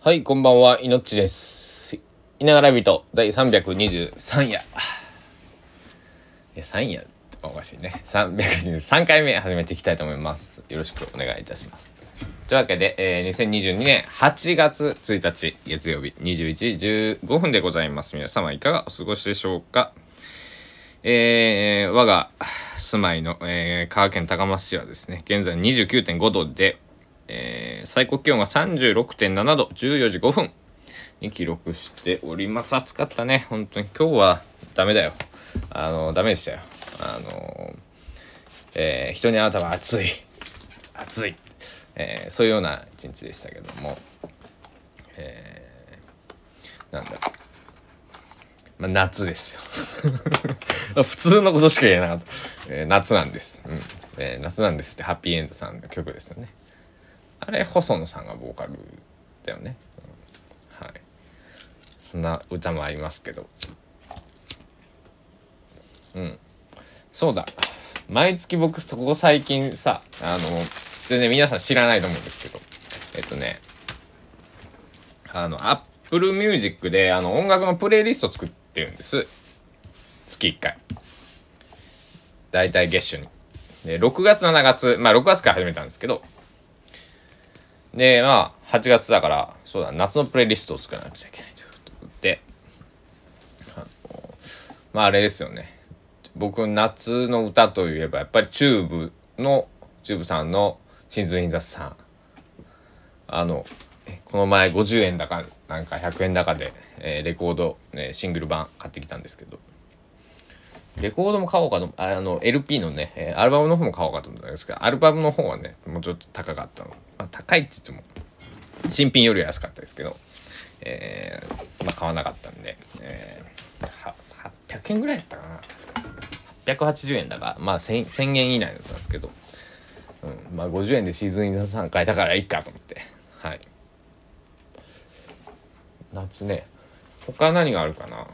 はい、こんばんは、いのっちです。いながらビト第323夜。いや、3夜っておかしいね。323回目始めていきたいと思います。よろしくお願いいたします。というわけで、えー2022年8月1日月曜日21時15分でございます。皆様いかがお過ごしでしょうか？えー我が住まいの、えー香川県高松市はですね、現在29.5度で、えー最高気温が36.7度、14時5分に記録しております。暑かったね。本当に今日はダメだよ。あの、ダメでしたよ。あの、えー人に会うたら暑い。暑い。えーそういうような一日でしたけども、えーなんだろう。まあ、夏ですよ。普通のことしか言えなかった。えー夏なんです。うん。えー夏なんですってハッピーエンドさんの曲ですよね。あれ、細野さんがボーカルだよね。うんはい。そんな歌もありますけど。うん。そうだ。毎月僕、そこ最近さ、あの、全然皆さん知らないと思うんですけど、えっとね、あの、Apple Music であの音楽のプレイリスト作ってるんです。月1回。だいたい月初に。で、6月、7月、まあ6月から始めたんですけど、で、まあ8月だから、そうだ、夏のプレイリストを作らなくちゃいけないということで、あの、まああれですよね。僕、夏の歌といえば、やっぱりチューブの、チューブさんの、 Season in the Sun。あの、この前50円だかなんか100円高で、えーレコード、えーシングル版買ってきたんですけどレコードも買おうかとあの LP のね、アルバムの方も買おうかと思ったんですけどアルバムの方はねもうちょっと高かったの、まあ、高いって言っても新品よりは安かったですけど、えーまあ、買わなかったんで、えー800円ぐらいだったかな確か。880円だからまあ 1000, 1000円以内だったんですけど、うん、まあ50円でシーズンインザさん買えたからいいかと思ってはい。夏ね他何があるかな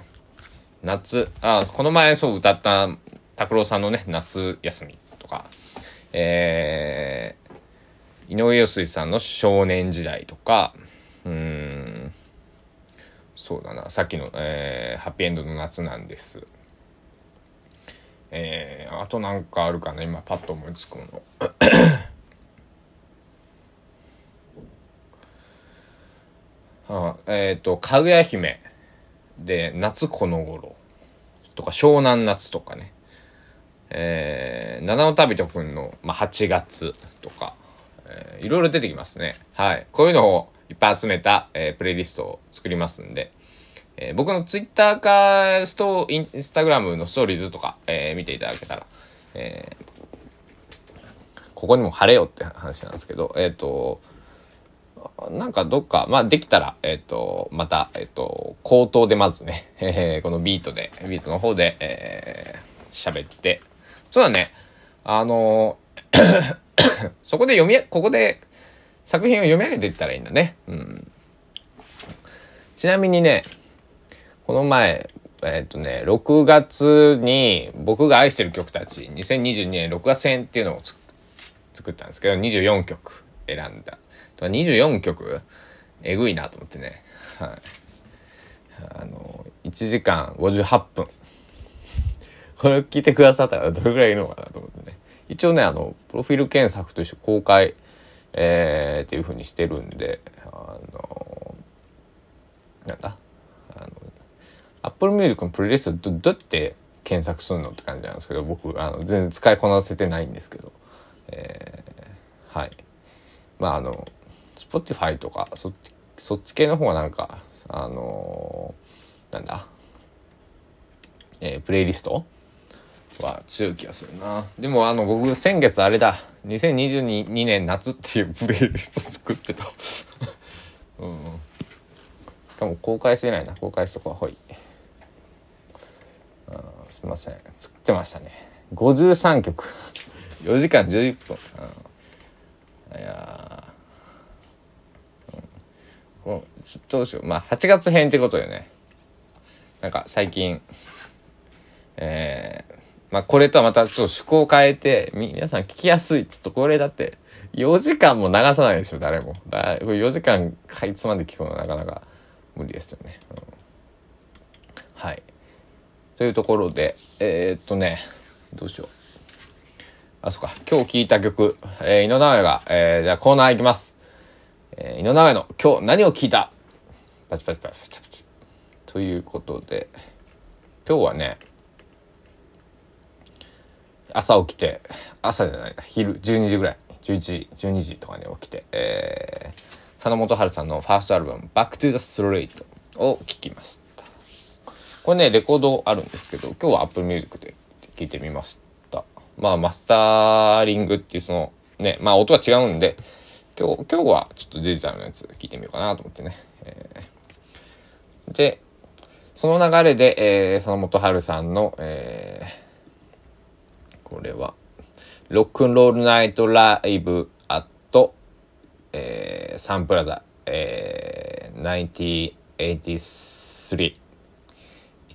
夏。あこの前そう歌った拓郎さんのね夏休みとか。えー、井上陽水さんの少年時代とか。うん。そうだな。さっきの、えーハッピーエンドの夏なんです。えー、あとなんかあるかな。今パッと思いつくの。あえっ、と「かぐや姫」で「夏この頃」とか「湘南夏」とかね。えー、七尾旅人くんの、まあ、8月とか、えーいろいろ出てきますね。はい。こういうのをいっぱい集めた、えープレイリストを作りますんで、えー僕のツイッターかストインスタグラムのストーリーズとか、えー見ていただけたら、えーここにも貼れよって話なんですけどえっ、となんかどっか、まあできたら、えっ、と、また、えっ、と、口頭でまずね、え ーこのビートで、ビートの方で、えー喋って、そうだね、あの そこで読み、ここで作品を読み上げていったらいいんだね。うん。ちなみにね、この前、えっ、とね、6月に僕が愛してる曲たち、2022年6月編っていうのを作ったんですけど、24曲選んだ。と24曲えぐいなと思ってね。はい。あの、1時間58分。これを聞いてくださったらどれぐらいいるのかなと思ってね。一応ね、あの、プロフィール検索として公開、えーっていう風にしてるんで、あの、なんだ？あの、Apple Music のプレイリストどどうやって検索するのって感じなんですけど、僕、あの全然使いこなせてないんですけど、えーはい。まああの Spotify とかそっちそっち系の方はなんかあのーなんだ、えープレイリストは強い気がするな。でもあの僕先月あれだ。2022年夏っていう プレイリスト作ってた。うんしかも公開してないな。公開しとこうほい。あすいません。作ってましたね。53曲。4時間11分、うん。いや、こうどうしよ。うまあ8月編ってことよね。なんか最近。えー、まあこれとはまたちょっと趣向を変えてみ皆さん聞きやすい。ちょっとこれだって4時間も流さないでしょ誰も。だ4時間かいつまで聞くのはなかなか無理ですよね、うん、はい。というところでえー、っとねどうしよう。あそっか。今日聴いた曲、えー、井上が、えー、じゃあコーナーいきます、えー、井上の今日何を聞いた？パチパチパチパチパチ。ということで今日はね朝起きて朝じゃないな昼12時ぐらい。11時12時とかに起きて、えー、佐野元春さんのファーストアルバム「Back to the Street」を聴きました。これねレコードあるんですけど今日は Apple Music で聴いてみました。まあマスターリングっていうそのねまあ音が違うんで今日今日はちょっとデジタルのやつ聞いてみようかなと思ってね、えー、でその流れで、えー、佐野元春さんの、えー、これはロックンロールナイトライブアット、えー、サンプラザ、えー、1983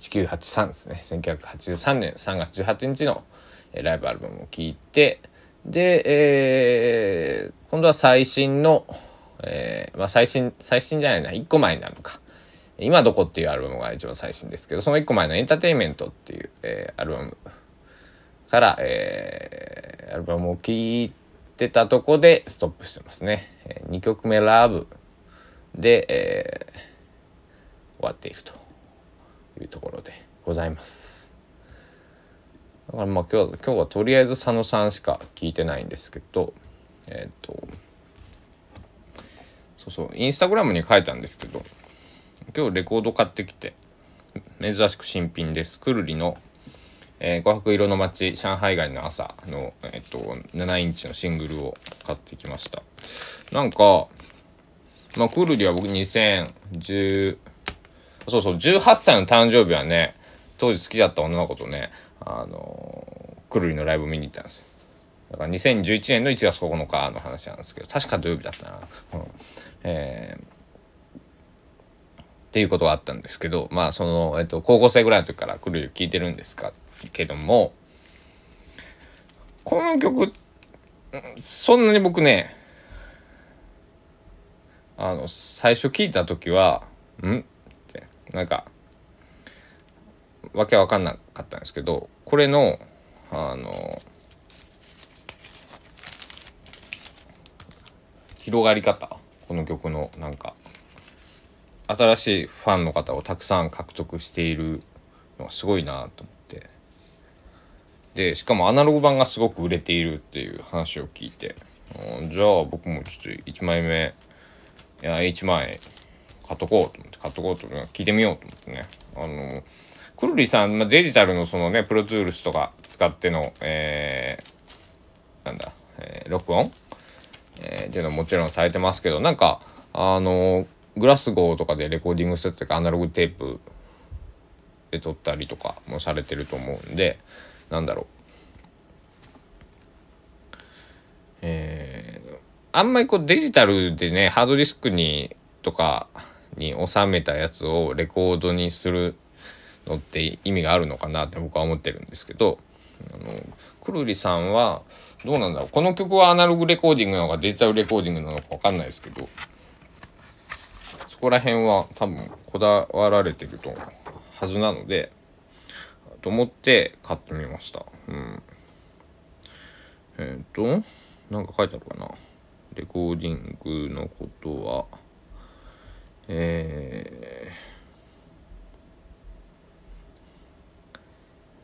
1983ですね。1983年3月18日のライブアルバムを聴いてで、えー、今度は最新の、えー、まあ最新最新じゃないな1個前になるのか今どこっていうアルバムが一番最新ですけどその1個前のエンターテインメントっていう、えー、アルバムから、えー、アルバムを聴いてたとこでストップしてますね。えー、2曲目「ラブで、えー、終わっているというところでございます。だからまあ今日今日はとりあえず佐野さんしか聞いてないんですけどえっ、とそうそうインスタグラムに書いたんですけど今日レコード買ってきて珍しく新品ですくるりのえー、琥珀色の街上海街の朝の、えっと、7インチのシングルを買ってきました。なんかまあクールリは僕2010そうそう18歳の誕生日はね当時好きだった女の子とねあのー、クルリのライブ見に行ったんですよ。だから2011年の1月9日の話なんですけど確か土曜日だったな、うん。えーっていうことがあったんですけどまあその、えっと、高校生ぐらいの時からクルリ聞いてるんですかけどもこの曲そんなに僕ねあの最初聞いた時は「ん?」ってなんかわけわかんなかったんですけどこれのあの広がり方この曲のなんか新しいファンの方をたくさん獲得しているのがすごいなと思って。でしかもアナログ版がすごく売れているっていう話を聞いてじゃあ僕もちょっと1枚目いや1枚買っとこうと思って買っとこうと思って聞いてみようと思ってね。あのくるりさん、まあ、デジタルのそのねプロツールスとか使ってのえー、なんだ、えー、録音、えー、っていうのはもちろんされてますけどなんかあのグラスゴーとかでレコーディングしてたかアナログテープで撮ったりとかもされてると思うんでなんだろう。えー、あんまりこうデジタルでねハードディスクにとかに収めたやつをレコードにするのって意味があるのかなって僕は思ってるんですけどあのくるりさんはどうなんだろうこの曲はアナログレコーディングなのかデジタルレコーディングなのか分かんないですけどそこら辺は多分こだわられてるとはずなのでと思って買ってみました。うん。えっ、ー、と、なんか書いてあるかな。レコーディングのことは、えー、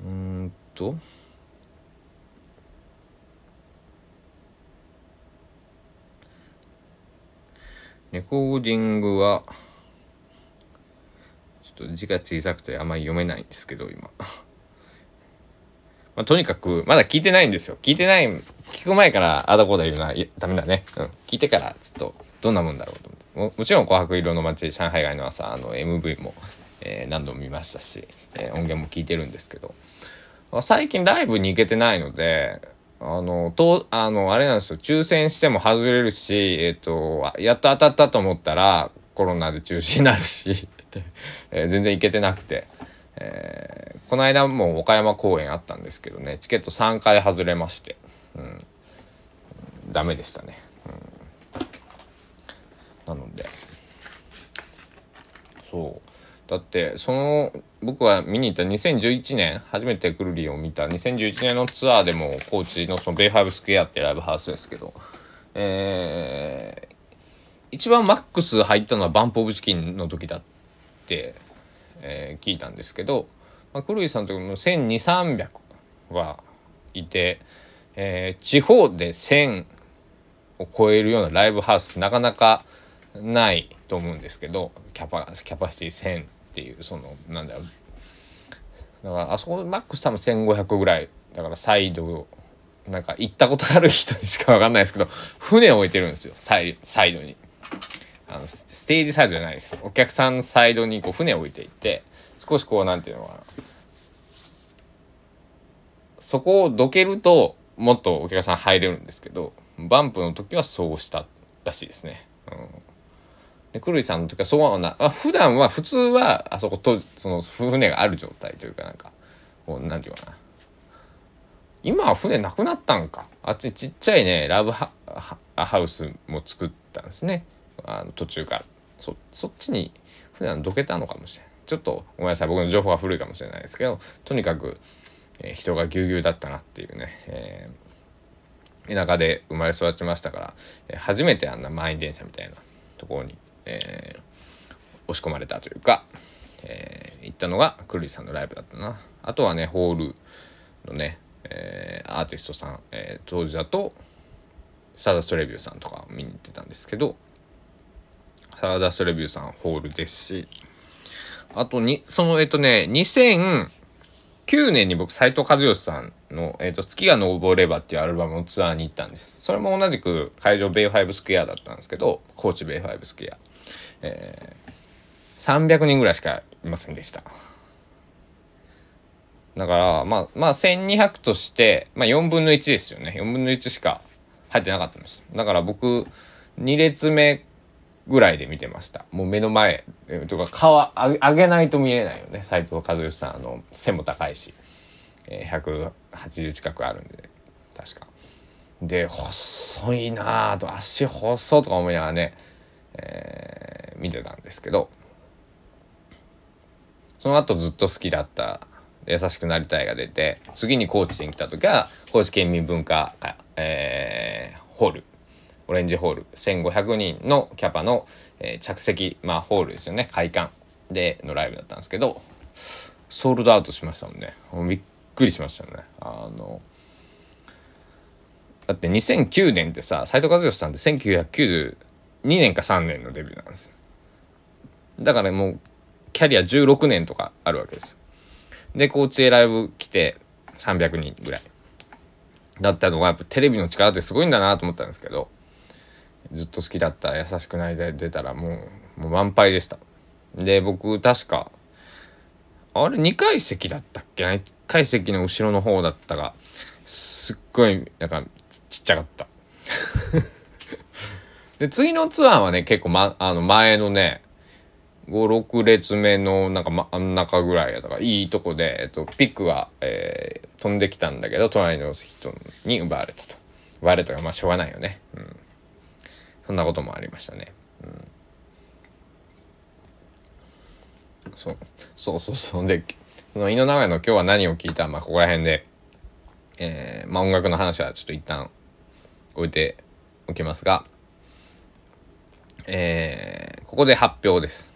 うんと、レコーディングは、ちょっと字が小さくてあんまり読めないんですけど、今。まあ、とにかく、まだ聞いてないんですよ。聞いてない、聞く前から、あだこうだ言うのはダメだね。うん。聞いてから、ちょっと、どんなもんだろうと思って。ももちろん、琥珀色の街、上海街の朝、の、MV も、えー、何度も見ましたし、えー、音源も聞いてるんですけど、最近ライブに行けてないので、あの、と、あの、あれなんですよ。抽選しても外れるし、えっ、と、やっと当たったと思ったら、コロナで中止になるし、えー、全然行けてなくて。えー、この間も岡山公演あったんですけどねチケット3回外れまして、うん、ダメでしたねうん、なのでそうだってその僕は見に行った2011年初めてクルリを見た。2011年のツアーでも高知のそのベイファイブスクエアってライブハウスですけど。えー、一番マックス入ったのはバンプ・オブ・チキンの時だって、えー、聞いたんですけど、まあ、クルリさんの時も1200300はいて、えー、地方で1000を超えるようなライブハウスなかなかないと思うんですけどキャパキャパシティ1000っていうそのなんだろうだからあそこマックス多分1500ぐらいだからサイドなんか行ったことある人にしか分かんないですけど船を置いてるんですよ。サイサイドに。あのステージサイドじゃないですお客さんサイドにこう船を置いていって少しこうなんていうのかな。そこをどけるともっとお客さん入れるんですけどバンプの時はそうしたらしいですね。うん。でクルイさんの時はそうはなあ普段は普通はあそことその船がある状態というかなんかこうなんていうかな。今は船なくなったんか。あっちちっちゃいねラブハウスも作ったんですね。あの途中から。そそっちに船はどけたのかもしれない。ちょっとごめんなさい。僕の情報が古いかもしれないですけどとにかく、えー、人がぎゅうぎゅうだったなっていうね、えー田舎で生まれ育ちましたから、えー、初めてあんな満員電車みたいなところに、えー、押し込まれたというか、えー、行ったのがクルリさんのライブだったな。あとはねホールのね、えー、アーティストさん、えー、当時だとサーダストレビューさんとか見に行ってたんですけどサーダストレビューさんホールですしあとにそのえっとね2009年に僕斎藤和義さんの、えーと「月が昇れば」っていうアルバムのツアーに行ったんです。それも同じく会場ベイファイブスクエアだったんですけど高知ベイファイブスクエア、えー、300人ぐらいしかいませんでした。だからまあまあ1200として、まあ、4分の1ですよね。4分の1しか入ってなかったんです。だから僕2列目ぐらいで見てました。もう目の前とか顔上げないと見れないよね。斎藤和義さんあの背も高いし。えー、180近くあるんで、確か。で、細いなぁと、足細とか思いながらね、えー、見てたんですけど、その後ずっと好きだった優しくなりたいが出て、次に高知に来た時は、高知県民文化えー、ホール、オレンジホール、1500人のキャパの、えー、着席、まあホールですよね、会館でのライブだったんですけど、ソールドアウトしましたもんね。びっくりしましたよね。あのだって2009年ってさ斎藤和義さんって2年か3年のデビューなんですだからもうキャリア16年とかあるわけですよ。で高知へライブ来て300人ぐらい。だったのがやっぱテレビの力ってすごいんだなと思ったんですけどずっと好きだった「優しくない」で出たらもうもう満杯でした。で僕確かあれ2階席だったっけな？1階席の後ろの方だったがすっごいなんかちっちゃかった。で次のツアーはね結構、ま、あの前のね56列目のなんか真ん中ぐらいやったかいいとこで、えっと、ピックは、えー、飛んできたんだけど隣の人に奪われたと。奪われたらまあしょうがないよね、うん、そんなこともありましたね、うん。そう。そうそうそう。でその井の名古屋の今日は何を聞いた？まあここら辺で、えー、まあ音楽の話はちょっと一旦置いておきますが、えー、ここで発表です。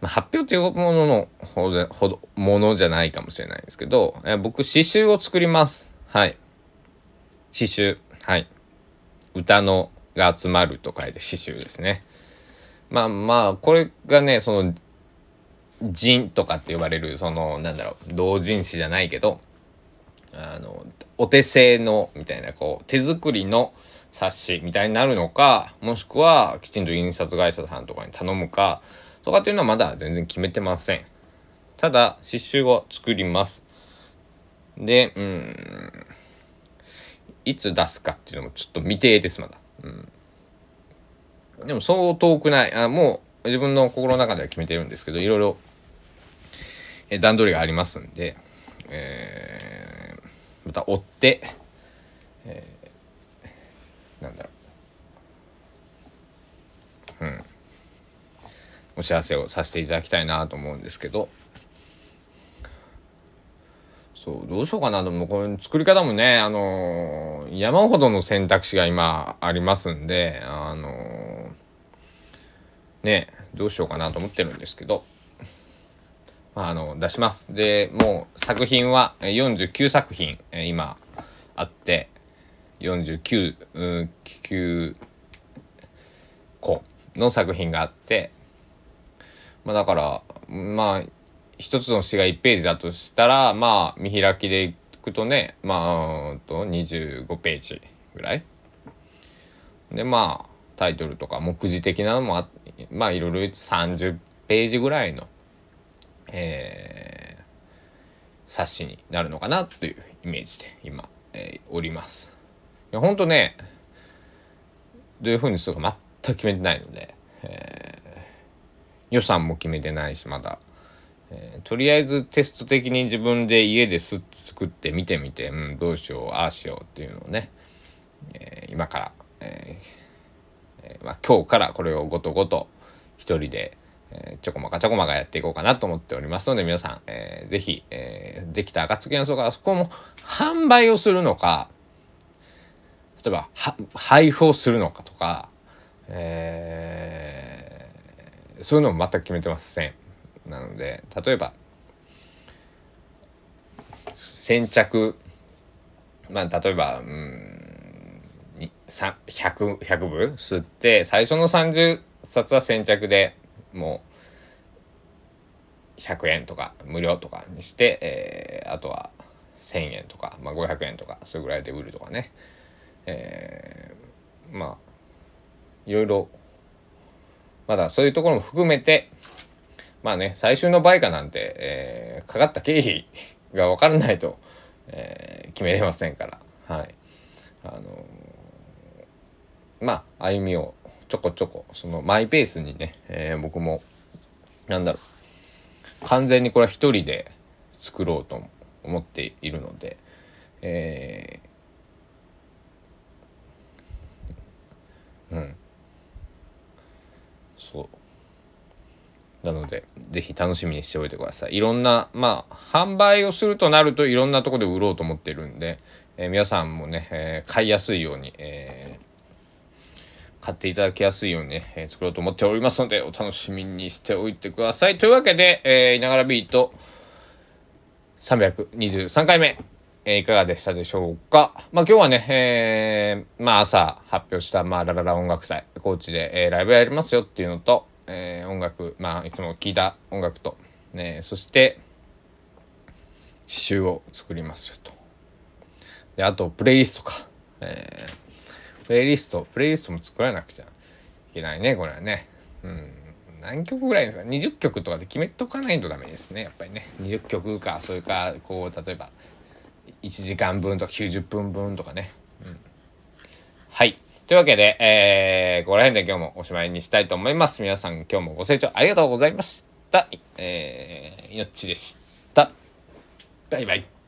まあ、発表というもののほどほどものじゃないかもしれないですけど、えー、僕詩集を作ります。はい。詩集。はい。歌のが集まると書いて詩集ですね。まあまあ、これがね、その、人とかって呼ばれる、その、なんだろう、同人誌じゃないけど、あの、お手製の、みたいな、こう、手作りの冊子みたいになるのか、もしくは、きちんと印刷会社さんとかに頼むか、とかっていうのはまだ全然決めてません。ただ、刺繍を作ります。で、うん、いつ出すかっていうのもちょっと未定です、まだ。うんでもそう遠くない。あもう自分の心の中では決めてるんですけど、いろいろ、え段取りがありますんで、えー、また追って、え、なんだろう。うん。お知らせをさせていただきたいなと思うんですけど。そうどうしようかな。ともこれ作り方もねあのー、山ほどの選択肢が今ありますんであのー、ねどうしようかなと思ってるんですけど。まあ、あの出します。でもう作品は49作品え今あって。49 9個の作品があってまあだからまあ一つの詩が1ページだとしたらまあ見開きでいくとねまあと25ページぐらいでまあタイトルとか目次的なのもあまあいろいろ30ページぐらいのえー、冊子になるのかなというイメージで今、えー、おります。いやほんとねどういうふうにするか全く決めてないので、えー、予算も決めてないしまだ、えー、とりあえずテスト的に自分で家ですって作って見てみて、うん、どうしようああしようっていうのをね、えー、今から、えーまあ、今日からこれをごとごと一人で、ちょこまかちょこまかやっていこうかなと思っておりますので皆さん、えー、ぜひ、えー、できた暁のそこそこも販売をするのか例えば配布をするのかとか、えー、そういうのも全く決めてません。なので例えば先着まあ例えばうん100 100部吸って最初の30冊は先着でもう100円とか無料とかにして、えー、あとは1,000円とか、まあ、500円とかそれぐらいで売るとかね、えー、まあいろいろまだそういうところも含めてまあね最終の売価なんて、えー、かかった経費が分からないと、えー、決めれませんから。はい。あのまあ歩みをちょこちょこそのマイペースにね、えー、僕もなんだろう完全にこれは一人で作ろうと思っているので、えー、うん。そう。なので是非楽しみにしておいてください。いろんなまあ販売をするとなるといろんなとこで売ろうと思ってるんで、えー、皆さんもね、えー、買いやすいように、えー買っていただきやすいようにね、え、作ろうと思っておりますので、お楽しみにしておいてください。というわけで、えー、いながらビート323回目、えー、いかがでしたでしょうか？まあ今日はね、えー、まあ朝発表した、まあラララ音楽祭、高知で、えー、ライブやりますよっていうのと、えー、音楽、まあいつも聴いた音楽と、ね、そして、詩集を作りますよと。で、あと、プレイリストか。えープレイリスト、プレイリストも作らなくちゃいけないね、これはね。うん。何曲ぐらいですか ?20 曲とかで決めとかないとダメですね、やっぱりね。20曲か、それか、こう、例えば、1時間分とか90分分とかね。うん。はい。というわけで、えー、ここら辺で今日もおしまいにしたいと思います。皆さん今日もご清聴ありがとうございました。えー、いのっちでした。バイバイ。